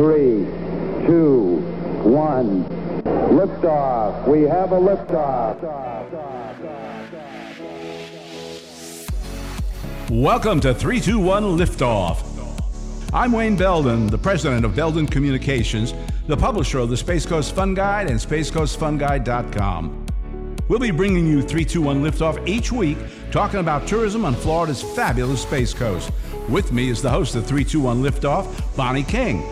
three, two, one. Liftoff. We have a liftoff. Welcome to 321 Liftoff. I'm Wayne Belden, the president of Belden Communications, the publisher of the Space Coast Fun Guide and SpaceCoastFunGuide.com. We'll be bringing you 321 Liftoff each week, talking about tourism on Florida's fabulous Space Coast. With me is the host of 321 Liftoff, Bonnie King,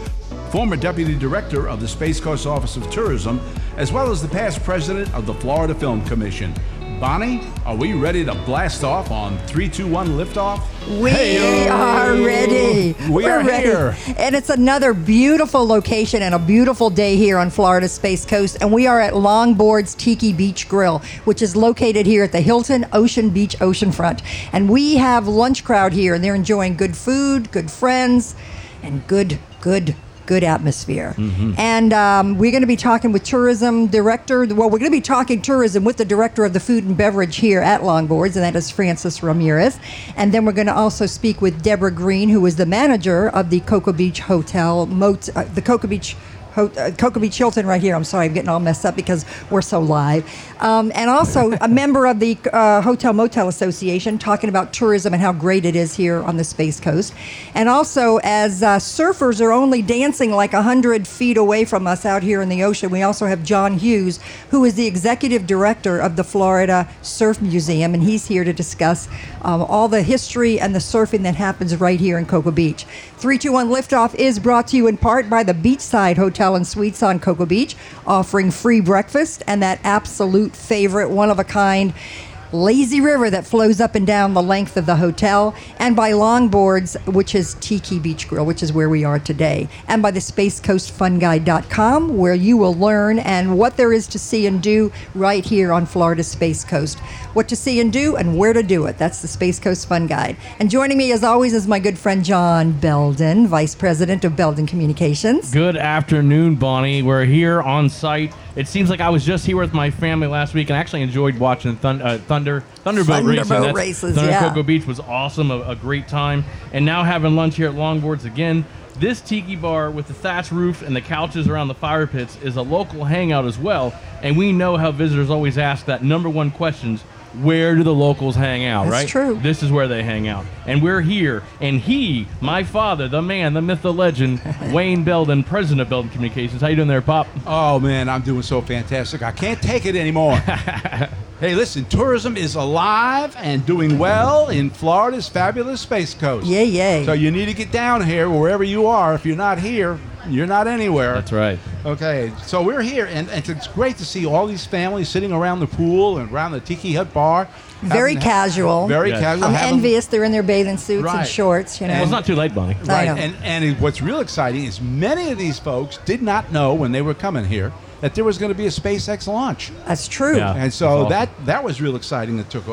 former deputy director of the Space Coast Office of Tourism, as well as the past president of the Florida Film Commission. Bonnie, are we ready to blast off on 321 Liftoff? We Hey-o. are ready. We We're are ready. here. And it's another beautiful location and a beautiful day here on Florida's Space Coast. And we are at Longboard's Tiki Beach Grill, which is located here at the Hilton Ocean Beach Oceanfront. And we have lunch crowd here, and they're enjoying good food, good friends, and good, good, good atmosphere. Mm-hmm. And um, we're going to be talking with tourism director. Well, we're going to be talking tourism with the director of the food and beverage here at Longboards, and that is Francis Ramirez. And then we're going to also speak with Deborah Green, who is the manager of the Cocoa Beach Hotel, Mot- uh, the Cocoa Beach. Uh, Cocoa Beach Hilton right here. I'm sorry, I'm getting all messed up because we're so live. Um, and also a member of the uh, Hotel Motel Association talking about tourism and how great it is here on the Space Coast. And also, as uh, surfers are only dancing like 100 feet away from us out here in the ocean, we also have John Hughes, who is the executive director of the Florida Surf Museum. And he's here to discuss um, all the history and the surfing that happens right here in Cocoa Beach. 321 Liftoff is brought to you in part by the Beachside Hotel and Suites on Cocoa Beach, offering free breakfast and that absolute favorite, one of a kind lazy river that flows up and down the length of the hotel, and by Longboards, which is Tiki Beach Grill, which is where we are today, and by the SpaceCoastFunGuide.com, where you will learn and what there is to see and do right here on Florida's Space Coast. What to see and do and where to do it. That's the Space Coast Fun Guide. And joining me, as always, is my good friend John Belden, Vice President of Belden Communications. Good afternoon, Bonnie. We're here on site. It seems like I was just here with my family last week and I actually enjoyed watching uh, Thunder Thunderboat racing. Thunderboat That's- races, Thunder yeah. Cocoa Beach was awesome, a, a great time. And now having lunch here at Longboards again. This tiki bar with the thatch roof and the couches around the fire pits is a local hangout as well. And we know how visitors always ask that number one questions. Where do the locals hang out, That's right? true. This is where they hang out. And we're here. And he, my father, the man, the myth, the legend, Wayne Belden, president of Belden Communications. How you doing there, Pop? Oh man, I'm doing so fantastic. I can't take it anymore. hey, listen, tourism is alive and doing well in Florida's fabulous Space Coast. Yay, yay. So you need to get down here wherever you are. If you're not here, you're not anywhere. That's right. Okay, so we're here, and, and it's great to see all these families sitting around the pool and around the Tiki Hut bar. Very Having- casual. Very Yes. casual. I'm having- envious. They're in their bathing suits Right. and shorts, you know. Well, it's not too late, Bonnie. I Right, know. and and what's real exciting is many of these folks did not know when they were coming here that there was going to be a SpaceX launch. That's true. Yeah. and so That's that that was real exciting. That took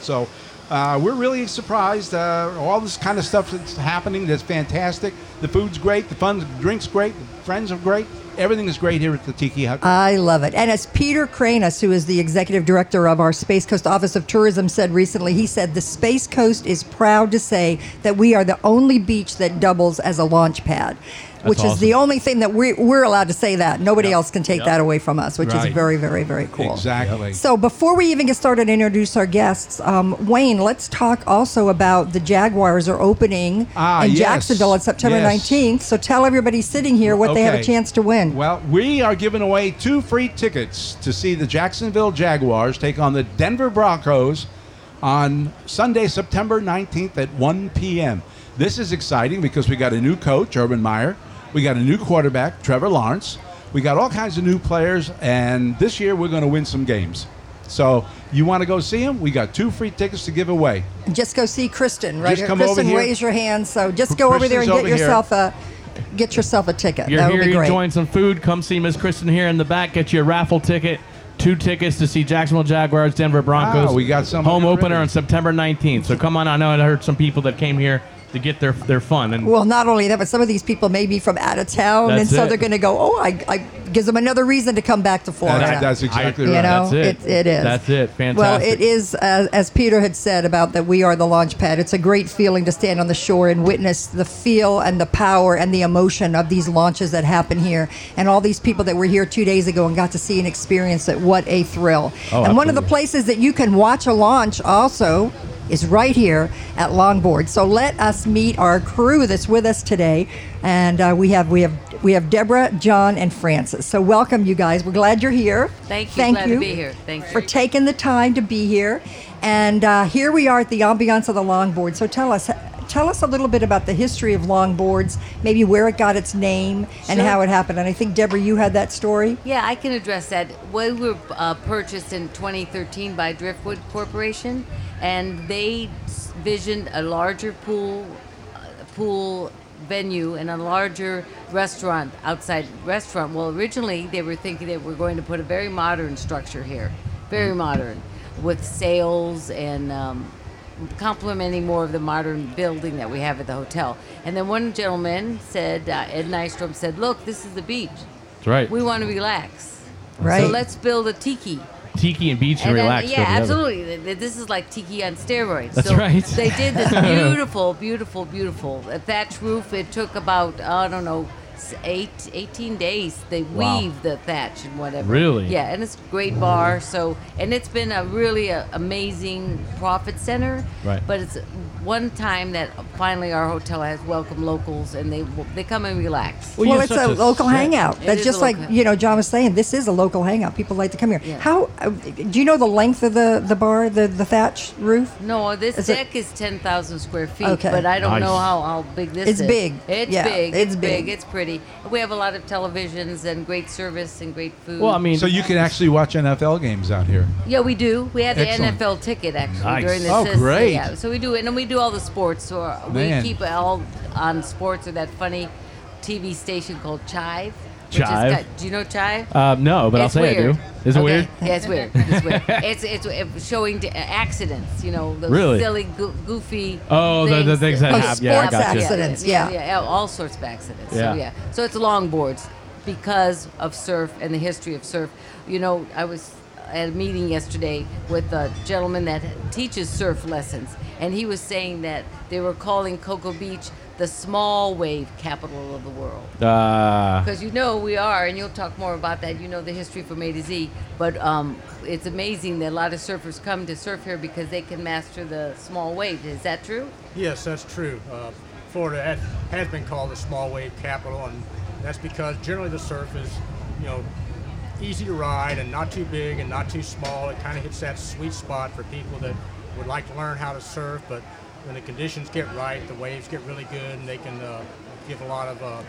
so. Uh, we're really surprised. Uh, all this kind of stuff that's happening. That's fantastic. The food's great. The fun, drinks great. The friends are great. Everything is great here at the Tiki Hut. I love it. And as Peter Cranis, who is the executive director of our Space Coast Office of Tourism, said recently, he said the Space Coast is proud to say that we are the only beach that doubles as a launch pad. Which is the only thing that we, we're allowed to say that. Nobody else can take Yep. that away from us, which Right. is very, very, very cool. Exactly. So before we even get started and introduce our guests, um, Wayne, let's talk also about the Jaguars are opening Ah, in yes. Jacksonville on September Yes. 19th. So tell everybody sitting here what they have a chance to win. Well, we are giving away two free tickets to see the Jacksonville Jaguars take on the Denver Broncos on Sunday, September 19th at 1 p.m. This is exciting because we got a new coach, Urban Meyer. We got a new quarterback, Trevor Lawrence. We got all kinds of new players, and this year we're going to win some games. So you want to go see them? We got two free tickets to give away. Just go see Kristen, right? Just here. come over Kristen, here. raise your hand. So just go over there and get over here. yourself a get yourself a ticket. You're that here, would be you're great. enjoying some food. Come see Miss Kristen here in the back. Get you a raffle ticket. Two tickets to see Jacksonville Jaguars, Denver Broncos. Wow, we got some home already. opener on September 19th. So come on. I know I heard some people that came here to get their their fun. And Well, not only that, but some of these people may be from out of town, and so it. they're going to go. Oh, I, I gives them another reason to come back to Florida. That- that's exactly you right. know, That's it. It, it is. That's it. Fantastic. Well, it is, uh, as Peter had said about that we are the launch pad. It's a great feeling to stand on the shore and witness the feel and the power and the emotion of these launches that happen here. And all these people that were here two days ago and got to see and experience it. What a thrill. Oh, and one of the places that you can watch a launch also is right here at Longboard. So let us meet our crew that's with us today, and uh, we have we have we have Deborah, John, and Francis. So welcome, you guys. We're glad you're here. Thank you. Glad to be here. Thank you. for taking the time to be here. And uh, here we are at the ambiance of the longboard. So tell us. Tell us a little bit about the history of longboards, maybe where it got its name and Sure. how it happened. And I think Deborah, you had that story. Yeah, I can address that. We were uh, purchased in 2013 by Driftwood Corporation, and they visioned a larger pool, uh, pool venue and a larger restaurant outside restaurant. Well, originally they were thinking they were going to put a very modern structure here, very modern, with sails and um, complementing more of the modern building that we have at the hotel. And then one gentleman said, uh, Ed Nystrom said, "Look, this is the beach." That's right. We want to relax. Right. So let's build a tiki. Tiki and beach and, And then- relax. yeah, absolutely. Th- th- This is like tiki on steroids. That's so right. They did this beautiful, beautiful, beautiful a thatch roof. It took about I don't know. S- Eight, 18 days they Wow. weave the thatch and whatever Really? yeah and it's a great bar so and it's been a really a, amazing profit center Right. but it's one time that finally our hotel has welcomed locals and they they come and relax Well, Well, it's a, a local set- hangout. It That's just like local- you know, John was saying. This is a local hangout. People like to come here. Yeah. How uh, do you know the length of the the bar, the the thatch roof? No, this Is deck is 10,000 square feet, Okay. but I don't Nice. know how, how big this It's is. big. It's Yeah, big. it's big. It's, big. big. It's pretty. We have a lot of televisions and great service and great food. Well, I mean, So you can actually watch NFL games out here. yeah, we do. We have the Excellent. NFL ticket actually Nice. during the Oh, season. great. Yeah, so we do, and then we do all the sports. So we Man. keep all on sports or that funny TV station called Chive. Which has Chive? got- do you know Chive? uh, no, but it's I'll say weird. I do. Is it Okay. weird? Yeah, it's weird. It's weird. it's, it's it's showing d- accidents. You know, those Really? silly, go- goofy. Oh, the- the things that Oh, happen. Yeah, I sports gotcha. accidents. Yeah. yeah, yeah, all sorts of accidents. Yeah. So yeah, so it's longboards because of surf and the history of surf. You know, I was at a meeting yesterday with a gentleman that teaches surf lessons, and he was saying that they were calling Cocoa Beach the small wave capital of the world. Uh, Because you know we are, and you'll talk more about that. You know the history from A to Z. But um, it's amazing that a lot of surfers come to surf here because they can master the small wave. Is that true? Yes, that's true. Uh, Florida has, has been called the small wave capital, and that's because generally the surf is, you know, easy to ride and not too big and not too small. It kind of hits that sweet spot for people that would like to learn how to surf, but when the conditions get right, the waves get really good, and they can uh, give a lot of uh, uh,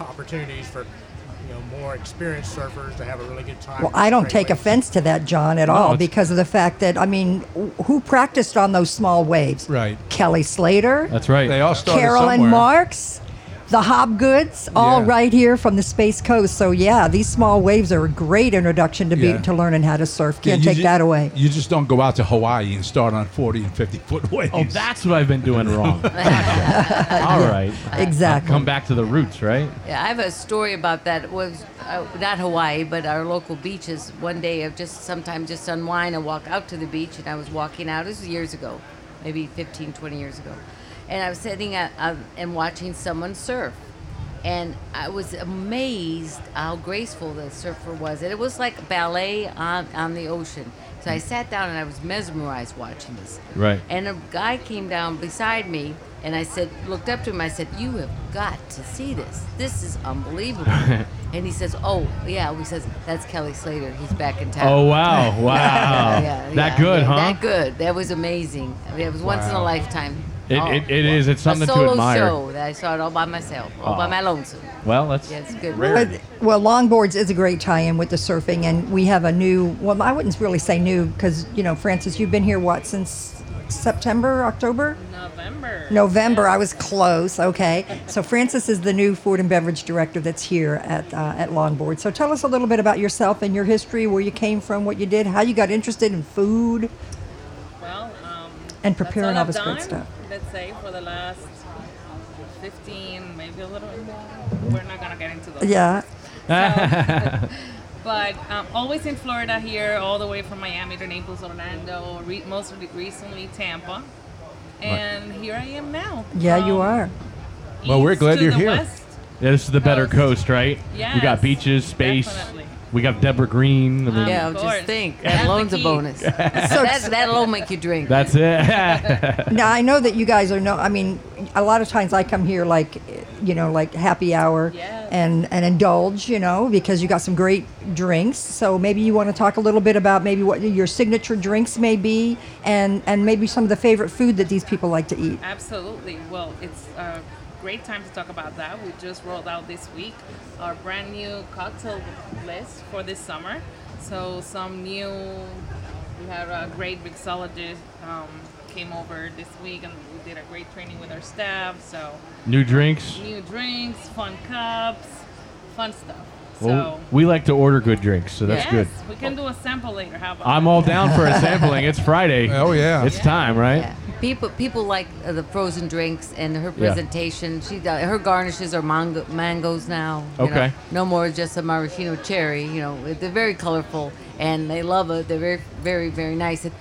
uh, opportunities for, you know, more experienced surfers to have a really good time. Well, I don't take waves. offense to that, John, at all, because of the fact that I mean, who practiced on those small waves? Right. Kelly Slater, that's right. They all started Carolyn somewhere. Marks, the Hobgoods, all Yeah. right here from the Space Coast. So yeah, these small waves are a great introduction to be Yeah. to learning how to surf. Can't you take ju- that away. You just don't go out to Hawaii and start on 40 and 50 foot waves. oh, that's what I've been doing wrong. All right. Exactly. Come back to the roots, right? Yeah, I have a story about that. It was uh, not Hawaii, but our local beaches. One day, of just sometimes just unwind and walk out to the beach, and I was walking out. This was years ago, maybe 15, 20 years ago, and I was sitting at, uh, and watching someone surf, and I was amazed how graceful the surfer was. And it was like ballet on on the ocean. So I sat down and I was mesmerized watching this. Right. And a guy came down beside me, and I said, looked up to him. I said, "You have got to see this. This is unbelievable." and he says, "Oh, yeah." He says, "That's Kelly Slater. He's back in town." Oh wow, wow. Yeah, yeah, that good, yeah, huh? That good. That was amazing. I mean, it was once in a lifetime. It- Oh, it- it is. It's something a to solo admire. show that I saw it all by myself, all by Oh. my lonesome. Well, that's Yeah, it's good. But, well, longboards is a great tie-in with the surfing, and we have a new. Well, I wouldn't really say new because you know, Francis, you've been here what since September, October, November. November. I was close. Okay, so Francis is the new food and beverage director that's here at uh, at Longboard. So tell us a little bit about yourself and your history, where you came from, what you did, how you got interested in food. Well, um, And preparing all I've this good stuff. Let's say for the last 15, maybe a little bit more. We're not gonna get into those. Yeah. So- but um, always in Florida here, all the way from Miami to Naples, Orlando, re- most recently Tampa, and here I am now. Yeah, you are. Well, we're glad you're here. west. Yeah, this is the better Coast. coast, right? We got beaches, space. definitely. We got Deborah Green. I mean, Yeah, Of just course. think. That the alone's a key. bonus. that, that'll make you drink. that's it. Now I know that you guys are no. I mean, a lot of times I come here like, you know, like happy hour, Yes. and and indulge, you know, because you got some great drinks. So maybe you want to talk a little bit about maybe what your signature drinks may be, and and maybe some of the favorite food that these people like to eat. Absolutely. Well, it's a great time to talk about that. We just rolled out this week our brand new cocktail list for this summer. So some new, we had a great mixologist um, came over this week and we did a great training with our staff. So New drinks. new drinks, fun cups, fun stuff. Well, So we like to order good drinks, so that's yes, good. we can do a sample later. How about I'm that? all down for a sampling. It's Friday. Oh, yeah. It's time, right? Yeah. People people like uh, the frozen drinks and her presentation. She uh, her garnishes are mango, mangoes now. you know. Okay. no more just a maraschino cherry. You know, they're very colorful and they love it. They're very very very nice. And,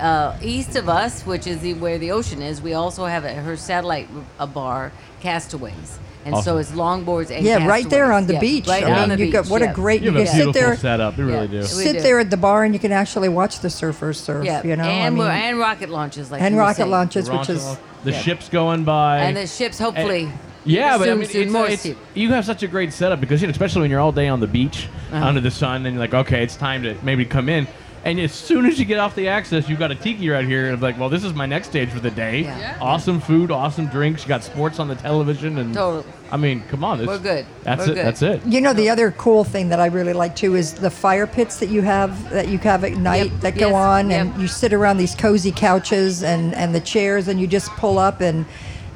uh, east of us, which is the, where the ocean is, we also have a, her satellite a bar, Castaways, and so it's longboards and Yeah, right there castaways. on the Yeah, beach. Right I on mean, the you got what yeah. a great. You You, have a can sit beautiful there, setup. You really Yeah. do. Sit do. there at the bar, and you can actually watch the surfers surf. Yeah, you know, I and, mean, we're- and rocket launches like and you were rocket saying. launches, which is the yeah. ships going by. and the ships hopefully. Yeah, but I soon, mean, soon it's, more it's- ship. you have such a great setup because you know, especially when you're all day on the beach Uh-huh. under the sun, and you're like, okay, it's time to maybe come in. And as soon as you get off the access, you've got a tiki right here, and it's like, well, this is my next stage for the day. Yeah. Yeah. Awesome food, awesome drinks. You got sports on the television, and Totally. I mean, come on, this, We're good. That's We're it. good. That's it. You know, the other cool thing that I really like too is the fire pits that you have that you have at night Yep, that go yes, on, yep. and you sit around these cozy couches and and the chairs, and you just pull up, and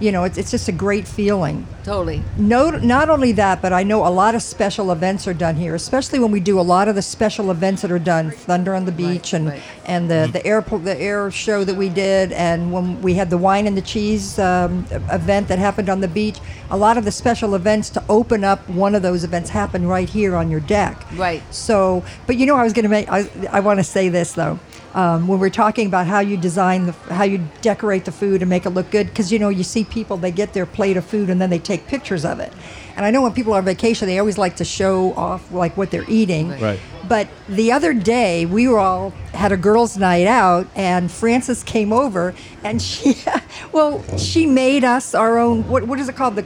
you know, it's it's just a great feeling. Totally. No, not only that, but I know a lot of special events are done here, especially when we do a lot of the special events that are done, Thunder on the Beach and right. and the the airport the air show that we did, and when we had the wine and the cheese um, event that happened on the beach. A lot of the special events to open up one of those events happen right here on your deck. Right. So, but you know, I was going to make. I, I want to say this though. Um, when we're talking about how you design the, how you decorate the food and make it look good, because you know you see people they get their plate of food and then they take pictures of it, and I know when people are on vacation they always like to show off like what they're eating. Right. But the other day we were all had a girls' night out, and Frances came over, and she, well, she made us our own. What what is it called the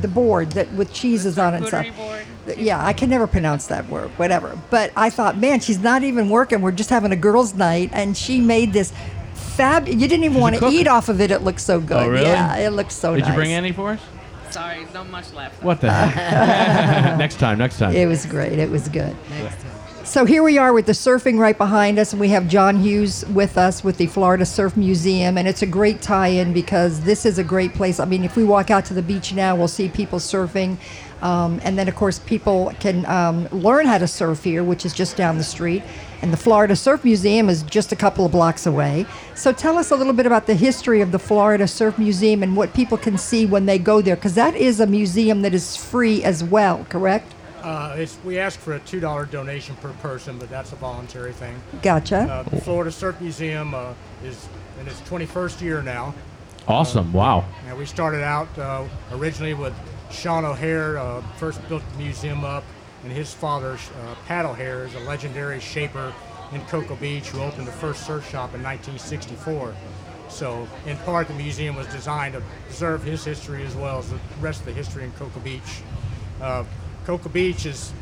the board that with cheeses on it and stuff. board. Yeah, I can never pronounce that word, whatever. But I thought, man, she's not even working. We're just having a girls' night, and she made this fab. You didn't even She's want to cook. eat off of it. It looked so good. Oh, really? Yeah, it looks so Did nice. Did you bring any for us? Sorry, not much left. What the heck? next time. Next time. It was great. It was good. Next time. So here we are with the surfing right behind us, and we have John Hughes with us with the Florida Surf Museum, and it's a great tie-in because this is a great place. I mean, if we walk out to the beach now, we'll see people surfing, um, and then of course people can um, learn how to surf here, which is just down the street. And the Florida Surf Museum is just a couple of blocks away. So tell us a little bit about the history of the Florida Surf Museum and what people can see when they go there, because that is a museum that is free as well, correct? Uh, it's, we ask for a two dollar donation per person, but that's a voluntary thing. Gotcha. Uh, the Florida Surf Museum uh, is in its 21st year now. Awesome. Wow. And we started out uh, originally with Sean O'Hare, uh, first built the museum up, and his father, uh, Pat O'Hare, is a legendary shaper in Cocoa Beach who opened the first surf shop in 1964. So, in part, the museum was designed to preserve his history as well as the rest of the history in Cocoa Beach. Uh, Cocoa Beach is,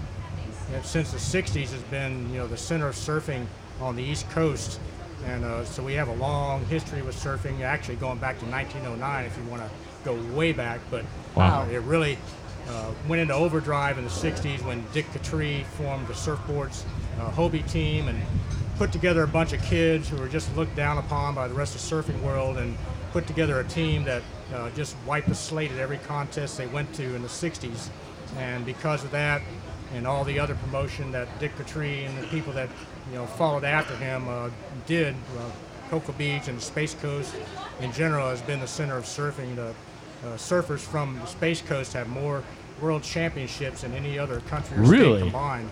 since the 60s, has been you know the center of surfing on the East Coast, and uh, so we have a long history with surfing. Actually, going back to 1909, if you want to go way back, but Wow. uh, it really uh, went into overdrive in the 60s when Dick Catri formed the Surfboards uh, Hobie team and put together a bunch of kids who were just looked down upon by the rest of the surfing world and put together a team that uh, just wiped the slate at every contest they went to in the 60s. And because of that, and all the other promotion that Dick Catri and the people that you know followed after him uh, did, uh, Cocoa Beach and the Space Coast in general has been the center of surfing. The uh, surfers from the Space Coast have more world championships than any other country or Really? state combined.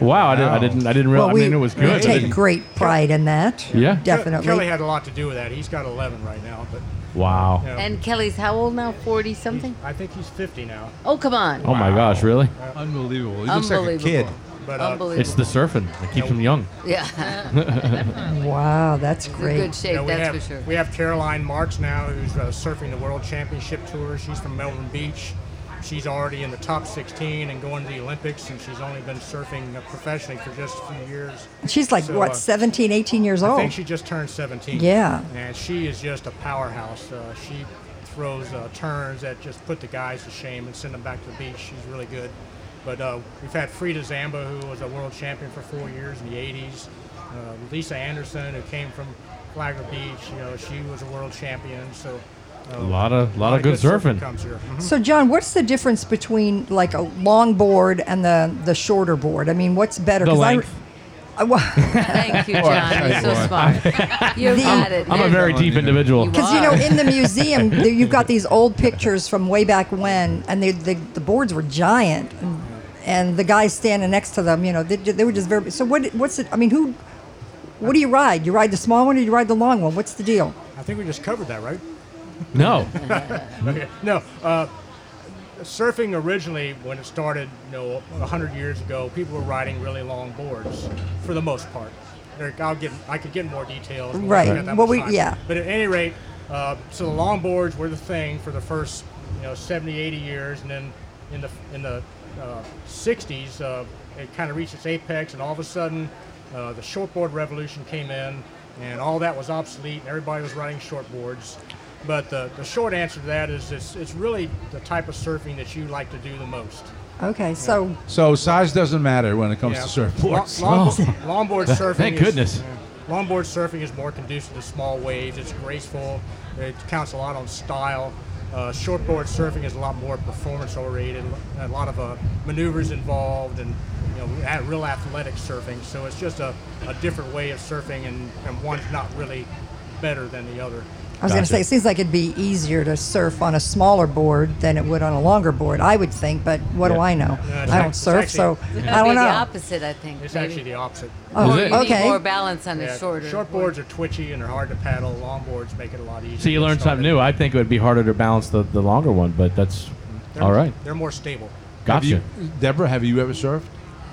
Wow, I, didn't, I didn't. I didn't realize. I mean, it was we good. but take great pride in that. Yeah. Definitely. Kelly had a lot to do with that. He's got 11 right now, but Wow. you know, And Kelly's how old now? 40 something? I think he's 50 now. Oh, come on. Oh my gosh, really? Unbelievable. He looks like a kid. But uh, It's the surfing that keeps them young. yeah. wow, that's It's great. good shape, you know, that's have for sure. we have Caroline Marks now, who's uh, surfing the World Championship Tour. She's from Melbourne Beach. She's already in the top 16 and going to the Olympics, and she's only been surfing uh, professionally for just a few years. She's like So, what, uh, 17, 18 years old? I think she just turned 17. Yeah. And she is just a powerhouse. Uh, she throws uh, turns that just put the guys to shame and send them back to the beach. She's really good. But uh, we've had Frieda Zamba, who was a world champion for four years in the 80s. Uh, Lisa Andersen, who came from Flagler Beach, you know, she was a world champion. So uh, A lot of, lot of good surfing. comes here. Mhm. So, John, what's the difference between like a long board and the the shorter board? I mean, what's better? The 'Cause I- length. I, well, Thank you, John. You're so smart. You got it. I'm a very deep individual. Because you know, in the museum, you've got these old pictures from way back when, and they, the the boards were giant, and, and the guys standing next to them, you know, they, they were just very. So what? What's it? I mean, who? What do you ride? You ride the small one, or you ride the long one? What's the deal? I think we just covered that, right? No. Okay. No, uh, surfing originally, when it started, you know, 100 years ago, people were riding really long boards for the most part. There- I'll get, I could get more details. but Right. that Well, we- time. yeah. But at any rate, uh, so the long boards were the thing for the first, you know, 70, 80 years, and then in the in the 60s, uh, it kind of reached its apex, and all of a sudden, uh, the shortboard revolution came in, and all that was obsolete, and everybody was riding shortboards. But the, the short answer to that is it's, it's really the type of surfing that you like to do the most. Okay, so So size doesn't matter when it comes Yeah. to surfboards. Long, long, longboard surfing. Thank is- goodness. yeah. Longboard surfing is more conducive to small waves. It's graceful. It counts a lot on style. Uh, shortboard surfing is a lot more performance oriented. A lot of uh, maneuvers involved, and you know, real athletic surfing. So it's just a, a different way of surfing, and, and one's not really better than the other. I was going to say, it seems like it'd be easier to surf on a smaller board than it would on a longer board. I would think, but what do I know? No, I don't it's surf, actually- so I don't know. the opposite, I think. It's maybe. actually the opposite. Oh, you okay. need more balance on Yeah, a shorter. Shortboards are twitchy and they're hard to paddle. Longboards make it a lot easier. So you to get learned something new. I think it would be harder to balance the, the longer one, but that's They're- all right. They're more stable. Gotcha. you, You, Deborah, have you ever surfed?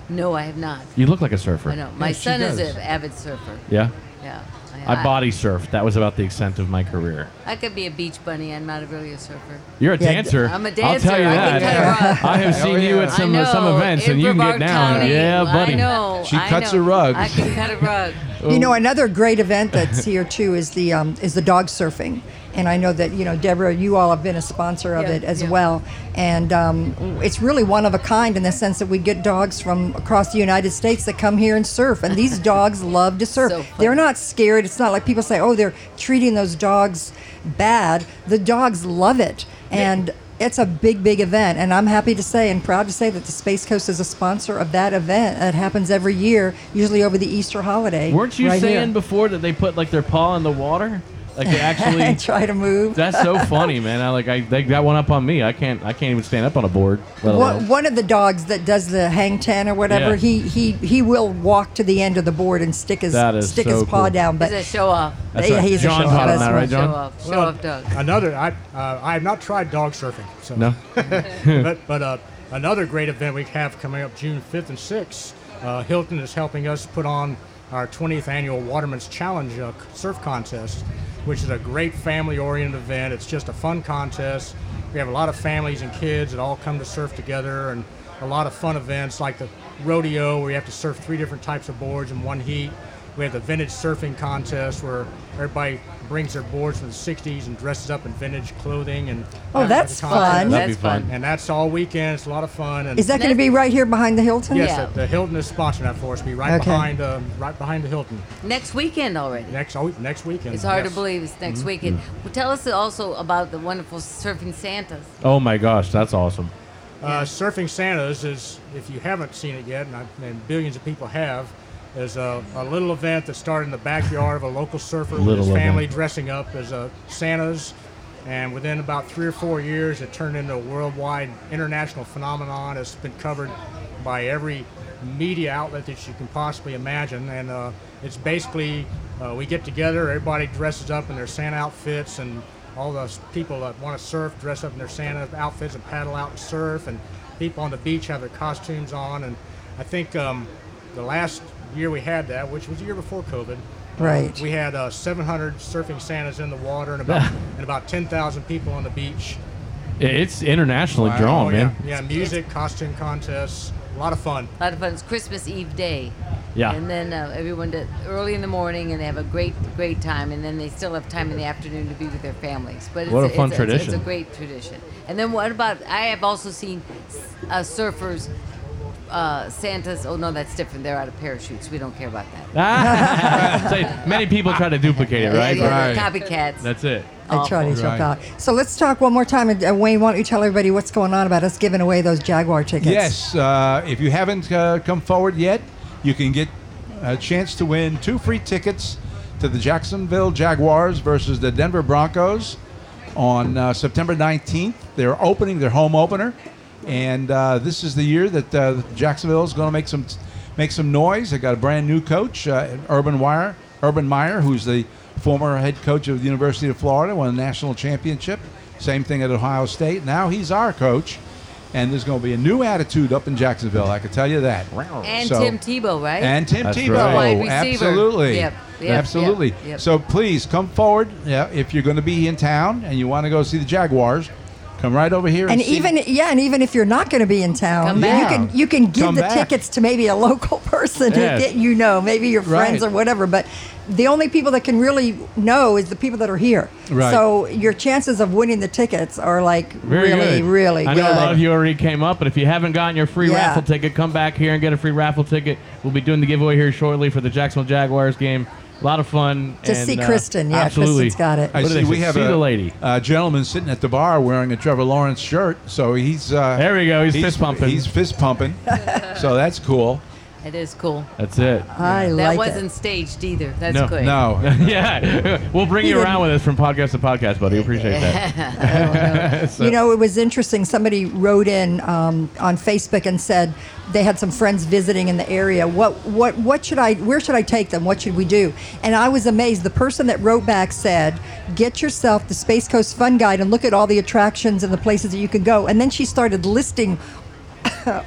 No, I have not. You look like a surfer. I know. My Yeah, son is an avid surfer. Yeah. Yeah. I body surfed. That was about the extent of my career. I could be a beach bunny. I'm not really a surfer. You're a Yeah, dancer. I'm a I'll dancer. tell you I that. can cut a rug. I have seen you at some I uh, know. some events, and you can get Brevard down. County. Yeah, buddy. I know. She I cuts know. a rug. I can cut a rug. You know, another great event that's here too is the um, is the dog surfing, and I know that you know Deborah, you all have been a sponsor of Yeah, it as yeah. well, and um, it's really one of a kind in the sense that we get dogs from across the United States that come here and surf, and these dogs love to surf. So they're not scared. It's not like people say, oh, they're treating those dogs bad. The dogs love it, and. It's a big, big event, and I'm happy to say and proud to say that the Space Coast is a sponsor of that event. That happens every year, usually over the Easter holiday. Weren't you right here. saying before that they put like their paw in the water? Like they actually. try to move. That's so funny, man. I like I they got one up on me. I can't I can't even stand up on a board. One, one of the dogs that does the hang ten or whatever, Yeah. he, he he will walk to the end of the board and stick his That is stick so his paw cool. down. But He's a show off. That's yeah, right. he's a show off. him that, right, Show off. Show Well, off dog. Another, I, uh, I have not tried dog surfing. So. No. but but uh, another great event we have coming up June 5th and 6th. Uh, Hilton is helping us put on our 20th annual Waterman's Challenge uh, surf contest, which is a great family-oriented event. It's just a fun contest. We have a lot of families and kids that all come to surf together, and a lot of fun events like the rodeo where you have to surf three different types of boards in one heat. We have the vintage surfing contest where everybody brings their boards from the 60s and dresses up in vintage clothing and Oh, that's fun. That'd be fun. fun. And that's all weekend. It's a lot of fun. And is that going to be right here behind the Hilton? yes, Yeah. the, the Hilton is sponsoring that for us. Be right Okay. behind, uh, right behind the Hilton Next weekend already. next oh, next weekend. It's hard yes. to believe it's next Mm-hmm. weekend. Well, tell us also about the wonderful surfing Santas. Oh my gosh, that's awesome. Uh, Surfing Santas is, if you haven't seen it yet, and, I, and billions of people have, is a, a little event that started in the backyard of a local surfer with his family event. dressing up as uh, Santas. And within about three or four years, it turned into a worldwide international phenomenon. It's been covered by every media outlet that you can possibly imagine. And uh, it's basically uh, we get together, everybody dresses up in their Santa outfits, and all those people that want to surf dress up in their Santa outfits and paddle out and surf. And people on the beach have their costumes on. And I think um, the last year we had that, which was the year before COVID, Right. we had uh, 700 surfing Santas in the water and about and about 10,000 people on the beach. It's internationally Wow. drawn, Oh, man. yeah, yeah, music, costume contests, a lot of fun. A lot of fun. It's Christmas Eve day. Yeah. And then uh, everyone does early in the morning, and they have a great, great time. And then they still have time in the afternoon to be with their families. But it's What a it's fun it's, It's, a great tradition. And then what about? I have also seen uh, surfers, uh, Santas. Oh no, that's different. They're out of parachutes. We don't care about that. So many people try to duplicate it, right? Yeah, yeah, Right. Copycats. That's it. I try to jump out. So let's talk one more time. And, uh, Wayne, why don't you tell everybody what's going on about us giving away those Jaguar tickets? Yes, uh, if you haven't uh, come forward yet, you can get a chance to win two free tickets to the Jacksonville Jaguars versus the Denver Broncos on uh, September 19th. They're opening their home opener, and uh, this is the year that uh, Jacksonville is going to make some make some noise. They got a brand new coach, uh, Urban Wire, Urban Meyer, who's the former head coach of the University of Florida, won a national championship. Same thing at Ohio State. Now he's our coach, and there's going to be a new attitude up in Jacksonville. I can tell you that. And So- Tim Tebow, right? And Tim That's Tebow, right. Wide receiver. absolutely, Yep, yep, absolutely. yep, yep. So please come forward. Yeah, if you're going to be in town and you want to go see the Jaguars, come right over here. And, And see- even yeah, and even if you're not going to be in town, Come you can you can give Come the back. tickets to maybe a local person Yes. that you know, maybe your friends Right. or whatever. But the only people that can really know is the people that are here. Right. So your chances of winning the tickets are like Very really, good. really I good. know a lot of you already came up, but if you haven't gotten your free Yeah. raffle ticket, come back here and get a free raffle ticket. We'll be doing the giveaway here shortly for the Jacksonville Jaguars game. A lot of fun. To and, see uh, Kristen. Yeah, absolutely. Kristen's got it. I What see we have See a, the lady. a gentleman sitting at the bar wearing a Trevor Lawrence shirt. So he's uh, There we go. He's fist pumping. He's fist pumping. so that's cool. It is cool. That's it. I like it. that like wasn't it. staged either. That's No, good. No, yeah, we'll bring He you around didn't- with us from podcast to podcast, buddy. Appreciate that. So- You know, it was interesting. Somebody wrote in um, on Facebook and said they had some friends visiting in the area. What, what, what should I? Where should I take them? What should we do? And I was amazed. The person that wrote back said, "Get yourself the Space Coast Fun Guide and look at all the attractions and the places that you can go." And then she started listing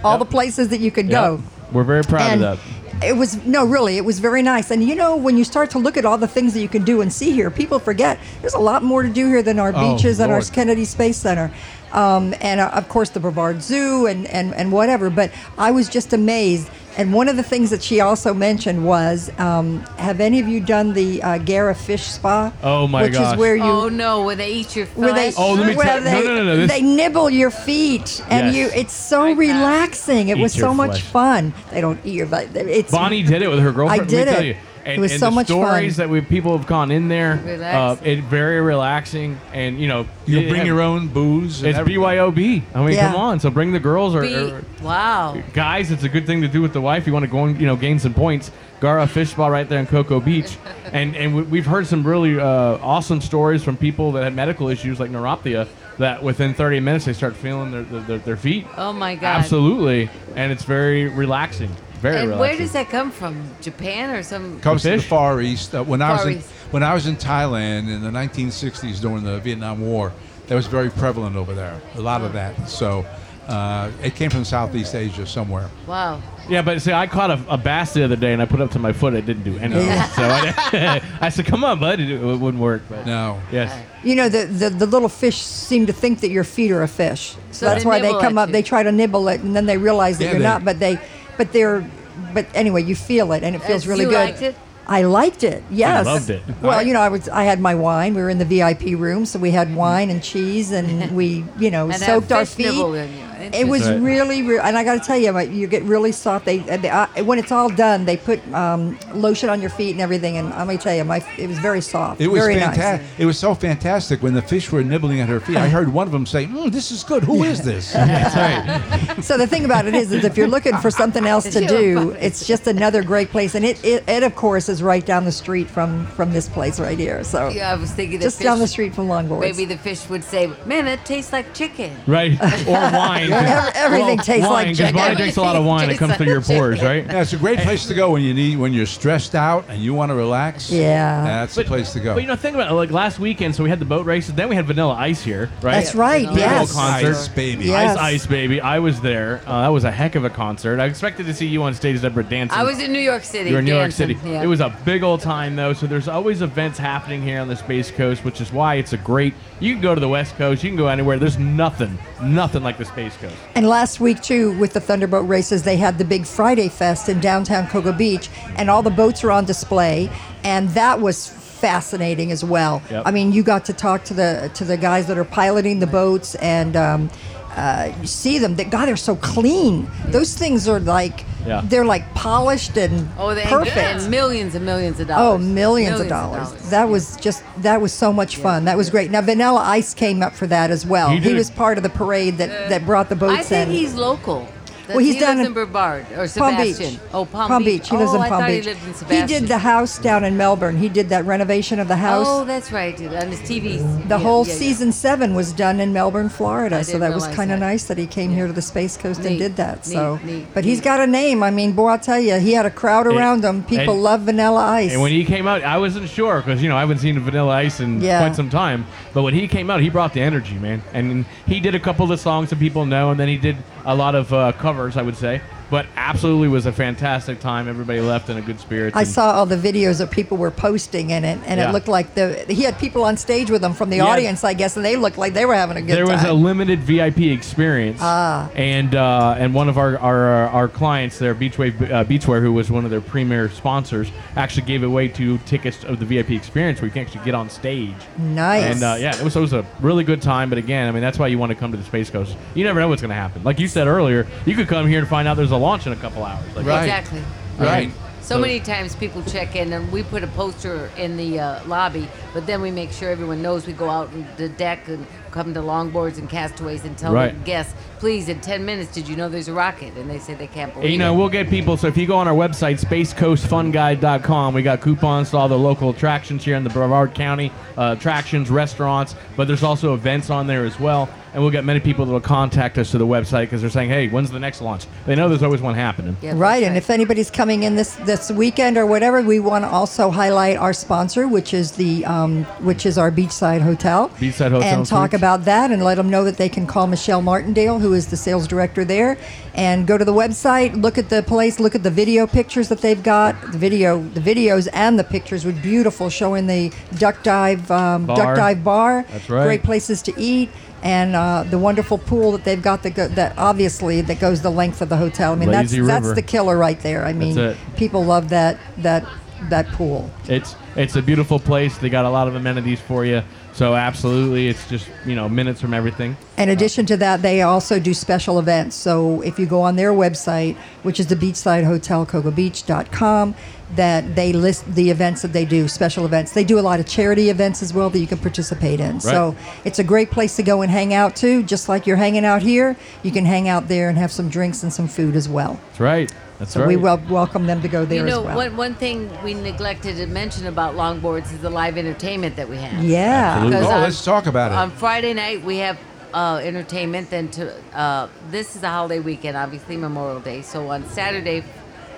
all the places that you could go. We're very proud And of that. it was no, really, it was very nice. And you know, when you start to look at all the things that you can do and see here, people forget there's a lot more to do here than our Oh, beaches and our Kennedy Space Center, um, and uh, of course the Brevard Zoo and, and and whatever. But I was just amazed. And one of the things that she also mentioned was, um, have any of you done the uh, Garra Fish Spa? Oh, my Which gosh. is where you Oh no, where they eat your where they. Oh, let me where tell- no, no, no, no, this- they nibble your feet, and Yes. you. It's so Like that. relaxing. It Eat was your so much fun. They don't eat your. But it's Bonnie did it with her girlfriend. I did Let me tell it. You. And, It was and so the much fun. stories that we people have gone in there. Uh, Relaxing. it very relaxing, and you know you it- bring your own booze. and It's everything. BYOB. I mean, Yeah. come on. So bring the girls or, Be- or wow. guys. It's a good thing to do with the wife. You want to go and you know gain some points. Garra Fish Spa right there in Cocoa Beach, and and we- we've heard some really uh, awesome stories from people that had medical issues like neuropathy. That within 30 minutes they start feeling their their, their, their feet. Oh my God. Absolutely, and it's very relaxing. Very And relaxing. where does that come from? Japan or some? comes from the? Far East. Uh, when I was in, East. when I was in Thailand in the 1960s during the Vietnam War, that was very prevalent over there. A lot of that. So uh, it came from Southeast Asia somewhere. Wow. Yeah, but see, I caught a, a bass the other day and I put it up to my foot. It didn't do anything. so I, I said, "Come on, bud." It, it wouldn't work. But No. yes, You know, the, the, the little fish seem to think that your feet are a fish. So So that's they why they come up, you. they try to nibble it, and then they realize that Yeah, you're they- not, but they, but they're, but anyway, you feel it, and it feels Uh, really you good. liked it? I liked it. Yes. I loved it. Well, you know, I was I had my wine. We were in the VIP room, so we had wine and cheese, and we, you know, And soaked have our fish feet. Nibble in you. It was Right. really, re- and I got to tell you, you get really soft. They, they uh, when it's all done, they put um, lotion on your feet and everything, and I'm gonna tell you, my it was very soft. It was very fantastic. nice. It was so fantastic when the fish were nibbling at her feet. I heard one of them say, mm, "This is good. Who is this?" Right. So the thing about it is, is if you're looking for something else to do, it's just another great place, and it, it, it of course is right down the street from from this place right here. So Yeah, I was thinking the just fish, down the street from Longboards. Maybe the fish would say, "Man, it tastes like chicken." Right. Or wine. Ev- everything tastes wine, like 'cause chicken. Bonnie drinks a lot of wine. It comes through your pores, right? Yeah, it's a great place to go when you need when you're stressed out and you want to relax. Yeah. that's the place to go. But you know, think about it. Like last weekend, so we had the boat races. Then we had Vanilla Ice here, right? That's right. Big Yes. old concert. Ice, baby. Yeah. Ice Yes. Ice Baby. I was there. Uh, that was a heck of a concert. I expected to see you on stage, Deborah, dancing. I was in New York City. You were in New York City. yeah. It was a big old time though, so there's always events happening here on the Space Coast, which is why it's a great. You can go to the West Coast, you can go anywhere. There's nothing, nothing like the Space Coast. And last week too, with the Thunderboat races, they had the big Friday Fest in downtown Cocoa Beach, and all the boats were on display, and that was fascinating as well. Yep. I mean, you got to talk to the to the guys that are piloting the boats, and um, uh, you see them. That God, they're so clean. Those things are like Yeah. they're like polished and Oh, they perfect. and millions and millions of dollars. Oh, dollars. millions, of dollars. That was just that was so much fun. That was great. Now Vanilla Ice came up for that as well. He He, was part of the parade that, uh, that brought the boats I think in. he's local. Well, he's he down lives in in Brevard or Palm Beach. Oh, Palm, Beach. He lives oh, in Palm thought Beach. He lived in He did the house down in Melbourne. He did that renovation of the oh, house. Oh, that's right. On his TV. the yeah, whole yeah, yeah. season seven was done in Melbourne, Florida. I so that was kind of nice that he came here to the Space Coast and did that. so, neat, but he's got a name. I mean, boy, I'll tell you, he had a crowd And- around him. People and- love Vanilla Ice. And when he came out, I wasn't sure because you know I haven't seen Vanilla Ice in Yeah. quite some time. But when he came out, he brought the energy, man. And he did a couple of the songs that people know, and then he did a lot of uh, covers, I would say. But absolutely was a fantastic time. Everybody left in a good spirit. I saw all the videos that people were posting in it, and Yeah. it looked like the he had people on stage with him from the Yeah. audience, I guess, and they looked like they were having a good time. there time. was a limited VIP experience, Ah. and uh, and one of our our, our clients there, Beachwave uh, Beachwear, who was one of their premier sponsors, actually gave away two tickets of the VIP experience where you can actually get on stage. nice. And uh, yeah, it was, it was a really good time. But again, I mean, that's why you want to come to the Space Coast. You never know what's going to happen. Like you said earlier, you could come here and find out there's a launch in a couple hours. Like, Right. Exactly. Right. So many times people check in and we put a poster in the uh, lobby, but then we make sure everyone knows we go out on the deck and come to longboards and castaways and tell Right. the guests, please, in 10 minutes, did you know there's a rocket? And they say they can't believe And, you know, it. we'll get people. So if you go on our website, spacecoastfunguide.com, we got coupons to all the local attractions here in the Brevard County, uh, attractions, restaurants, but there's also events on there as well. And we'll get many people that will contact us to the website because they're saying, hey, when's the next launch? They know there's always one happening. Yeah, that's Right, and if anybody's coming in this this weekend or whatever, we want to also highlight our sponsor, which is the um, which is our Beachside Hotel. Beachside Hotel and talk Suites. about that, and let them know that they can call Michelle Martindale, who is the sales director there, and go to the website, look at the place, look at the video pictures that they've got, the video, the videos and the pictures were beautiful, showing the duck dive um, Bar. duck dive bar. That's right. Great places to eat. And uh, the wonderful pool that they've got that, go, that obviously that goes the length of the hotel. I mean, Lazy that's that's the killer right there. I mean, people love that that that pool. It's it's a beautiful place. They got a lot of amenities for you. So absolutely, it's just you know minutes from everything. In addition to that, they also do special events. So if you go on their website, which is the Beachside Hotel, CocoaBeach.com, that they list the events that they do, special events. They do a lot of charity events as well that you can participate in. So it's a great place to go and hang out too. Just like you're hanging out here, you can hang out there and have some drinks and some food as well. That's right. That's So right. we wel- welcome them to go there You know, as well. one, one thing we neglected to mention about longboards is the live entertainment that we have. yeah. Oh, on- let's talk about it. On Friday night, we have uh, entertainment. Then to uh, this is a holiday weekend, obviously Memorial Day. So on Saturday,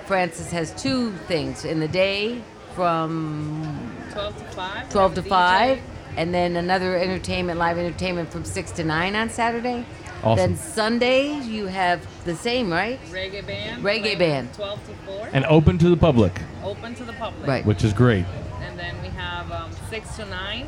Francis has two things in the day from 12 to 5. 12 to DJ. 5, and then another entertainment, live entertainment from 6 to 9 on Saturday. Awesome. Then Sunday, you have the same, right? Reggae band. Reggae band. 12 to 4. and open to the public, open to the public. Right. which is great. And then we have um, 6 to 9.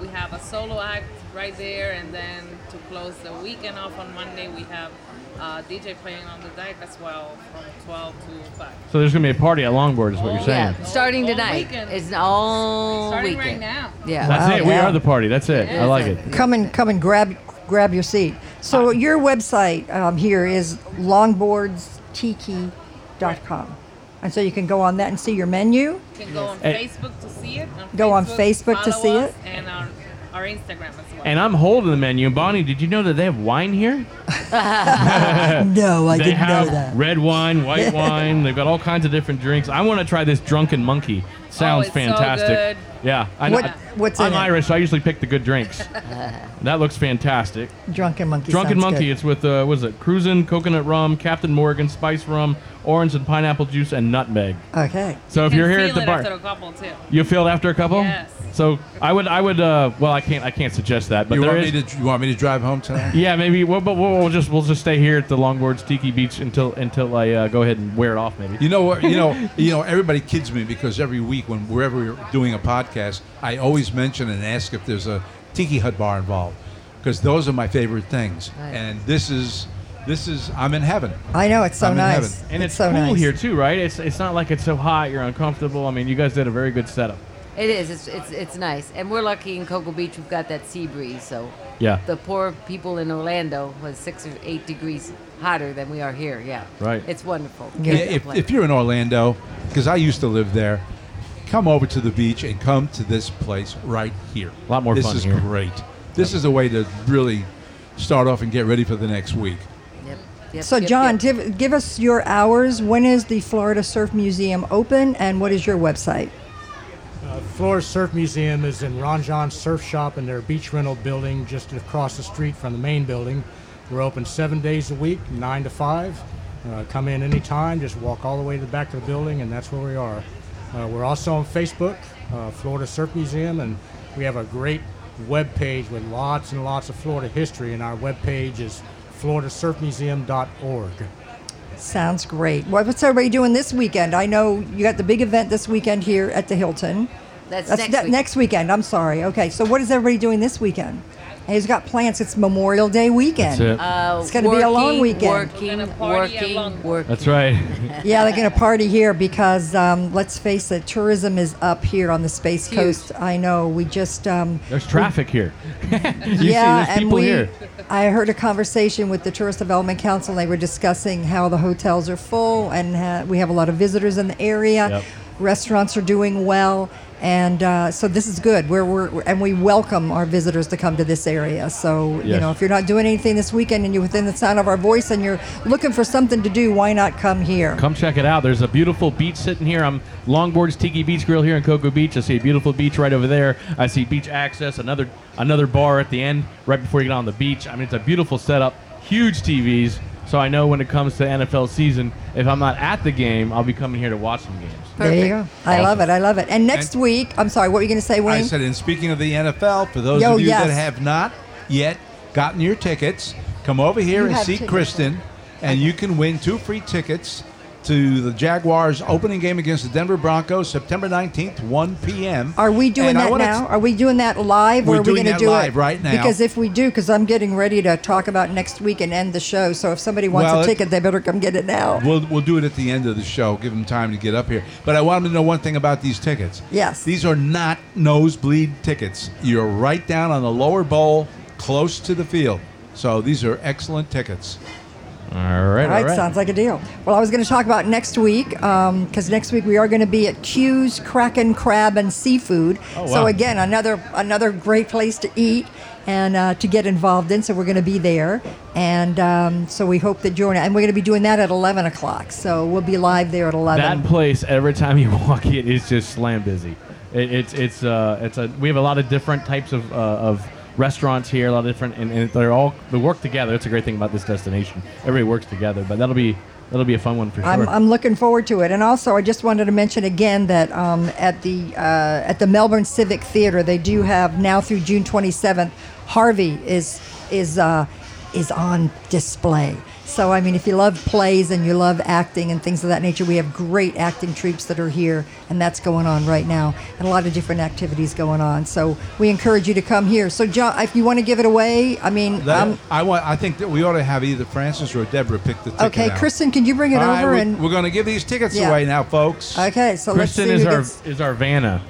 We have a solo act right there. And then to close the weekend off on Monday, we have uh, DJ playing on the deck as well from 12 to 5. So there's gonna be a party at Longboard, is what you're saying. Yeah, starting All tonight. weekend. It's all Starting weekend. right now. Yeah. That's Wow, it. We are the party. That's it. I like it. come and come and grab grab your seat. So your website um, here is longboardstiki.com. And so you can go on that and see your menu. You can go on Facebook to see it. on Go on Facebook to see it. And our, our Instagram as well. And I'm holding the menu. Bonnie, did you know that they have wine here? No, I they didn't have red wine, white wine. They've got all kinds of different drinks. I want to try this drunken monkey. Sounds Oh, it's so fantastic. good. Yeah, I, What- I, what's I'm in it? Irish. So I usually pick the good drinks. that looks fantastic. Drunken Monkey. Drunken sounds Monkey. good. It's with uh, what is it? Cruzan coconut rum, Captain Morgan spice rum, orange and pineapple juice, and nutmeg. Okay. So if You you're here feel at the it bar, after a couple too. you feel it after a couple. Yes. So I would, I would. Uh, well, I can't, I can't suggest that, but You there want is. me to? You want me to drive home tonight? yeah, maybe. Well, but we'll, we'll just, we'll just stay here at the Longboards Tiki Beach until, until I uh, go ahead and wear it off. Maybe. You know what? You know, you know. Everybody kids me because every week when wherever we're doing a podcast, I always mention and ask if there's a tiki hut bar involved because those are my favorite things. Right. And this is, this is. I'm in heaven. I know it's so I'm nice. heaven. And it's, so cool nice. here too, right? It's it's not like it's so hot, you're uncomfortable. I mean, you guys did a very good setup. It is. It's, it's it's nice, and we're lucky in Cocoa Beach. We've got that sea breeze, so Yeah. the poor people in Orlando was six or eight degrees hotter than we are here. Yeah, Right. It's wonderful. Yeah, Yeah, if, if you're in Orlando, because I used to live there, come over to the beach and come to this place right here. A lot more fun. this fun is here. great. This is a way to really start off and get ready for the next week. Yep, yep, So, yep, John, yep. give, give us your hours. When is the Florida Surf Museum open, and what is your website? Uh, Florida Surf Museum is in Ron Jon's Surf Shop in their beach rental building just across the street from the main building. We're open seven days a week, 9 to 5. Uh, come in anytime, just walk all the way to the back of the building, and that's where we are. Uh, we're also on Facebook, uh, Florida Surf Museum, and we have a great web page with lots and lots of Florida history, and our web page is floridasurfmuseum.org. Sounds great. What- What's everybody doing this weekend? I know you got the big event this weekend here at the Hilton. That's, That's next that- week. next weekend. I'm sorry. Okay, so what is everybody doing this weekend? And he's got plans. It's Memorial Day weekend. That's it. Uh, It's gonna be a long weekend. Working, We're gonna party at working, working. That's right. Yeah, they're going to party here because um, let's face it, tourism is up here on the Space Huge. Coast. I know. We just um, There's traffic here. you yeah, see, there's and people we. here. I heard a conversation with the Tourist Development Council. They were discussing how the hotels are full and ha- we have a lot of visitors in the area. Yep. Restaurants are doing well, and uh, so this is good. We're, we're and we welcome our visitors to come to this area. So you know, if you're not doing anything this weekend and you're within the sound of our voice and you're looking for something to do, why not come here? Come check it out. There's a beautiful beach sitting here. I'm Longboards Tiki Beach Grill here in Cocoa Beach. I see a beautiful beach right over there. I see beach access, another another bar at the end right before you get on the beach. I mean, it's a beautiful setup, huge TVs. So I know when it comes to NFL season, if I'm not at the game, I'll be coming here to watch some games. There you go. I love it. I love it. And next And- week, I'm sorry, what were you going to say, Wayne? I said, and speaking of the NFL, for those Yo, of you yes. that have not yet gotten your tickets, come over here You and see Kristen, and you can win two free tickets to the Jaguars opening game against the Denver Broncos, September 19th, 1 p.m. Are we doing And that now? t- Are we doing that live, or We're are we doing going to that do live it right now. Because if we do, because I'm getting ready to talk about next week and end the show. So if somebody wants Well, a ticket, they better come get it now. We'll, we'll do it at the end of the show. Give them time to get up here. But I want them to know one thing about these tickets. Yes. These are not nosebleed tickets. You're right down on the lower bowl, close to the field. So these are excellent tickets. All right, All right, sounds like a deal. Well, I was going to talk about next week because next week we are going to be at Q's Kraken Crab and Seafood. Oh, wow. So again, another another great place to eat and uh, to get involved in. So we're going to be there, and um, so we hope that join. And we're going to be doing that at eleven o'clock. So we'll be live there at eleven. That place, every time you walk in, is just slam busy. It, it's it's uh it's a we have a lot of different types of uh, of restaurants here, a lot of different, and, and they're all they work together. That's a great thing about this destination. Everybody works together, but that'll be that'll be a fun one for sure. I'm, I'm looking forward to it. And also, I just wanted to mention again that um, at the uh, at the Melbourne Civic Theater, they do have now through June 27th. Harvey is is uh, is on display. So I mean, if you love plays and you love acting and things of that nature, we have great acting troupes that are here, and that's going on right now, and a lot of different activities going on. So we encourage you to come here. So John, if you want to give it away, I mean, That, um, I want. I think that we ought to have either Francis or Deborah pick the ticket. okay, out. Kristen, can you bring it All right, over we- and we're going to give these tickets Yeah. away now, folks. okay? So Kristen let's is who our gets. is our Vanna,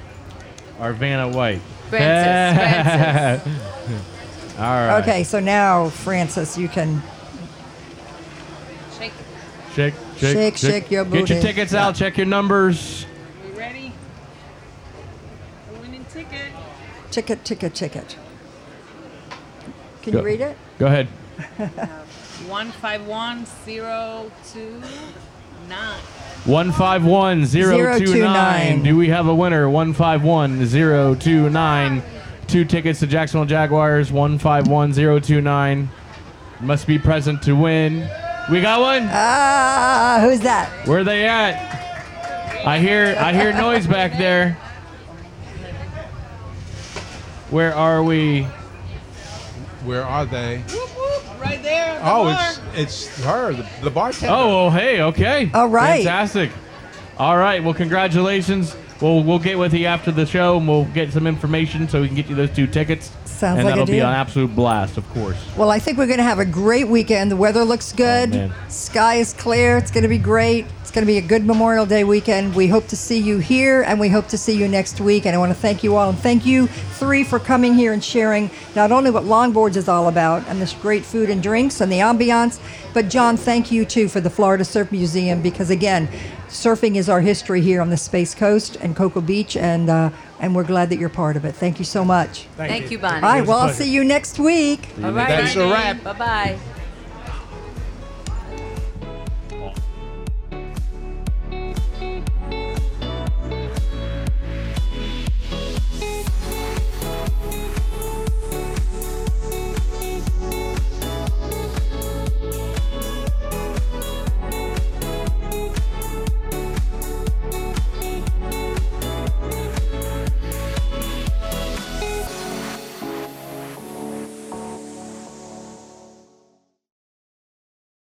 our Vanna White. Francis, Francis. All right. Okay, so now, Francis, you can. Shake. Shake, shake, Shake, shake your Get your tickets out. Check your numbers. We ready? The winning ticket. Ticket, ticket, ticket. Can Go. you read it? Go ahead. Uh, one five one zero two nine. One five one zero two nine. 029. Do we have a winner? One five one zero two nine. Two tickets to Jacksonville Jaguars. One five one zero two nine. Must be present to win. We got one. Ah, who's that? Where they at? I hear I hear noise back there. Where are we? Where are they? Whoop, whoop, right there. the Oh, bar. it's it's her, the, the bartender. Oh, well, hey, okay. All right. Fantastic. All right. Well, congratulations. We'll we'll get with you after the show and we'll get some information so we can get you those two tickets. Sounds and like that'll be deal. an absolute blast, of course. Well, I think we're going to have a great weekend. The weather looks good. Oh. Sky is clear. It's going to be great. It's going to be a good Memorial Day weekend. We hope to see you here and we hope to see you next week. And I want to thank you all and thank you three for coming here and sharing not only what Longboards is all about and this great food and drinks and the ambiance, but John, thank you too for the Florida Surf Museum because again, surfing is our history here on the Space Coast and Cocoa Beach, and uh, and we're glad that you're part of it. Thank you so much. Thank, Thank you, Bonnie. All right, It was a well, I'll see you next week. All right. That's a wrap. Bye bye.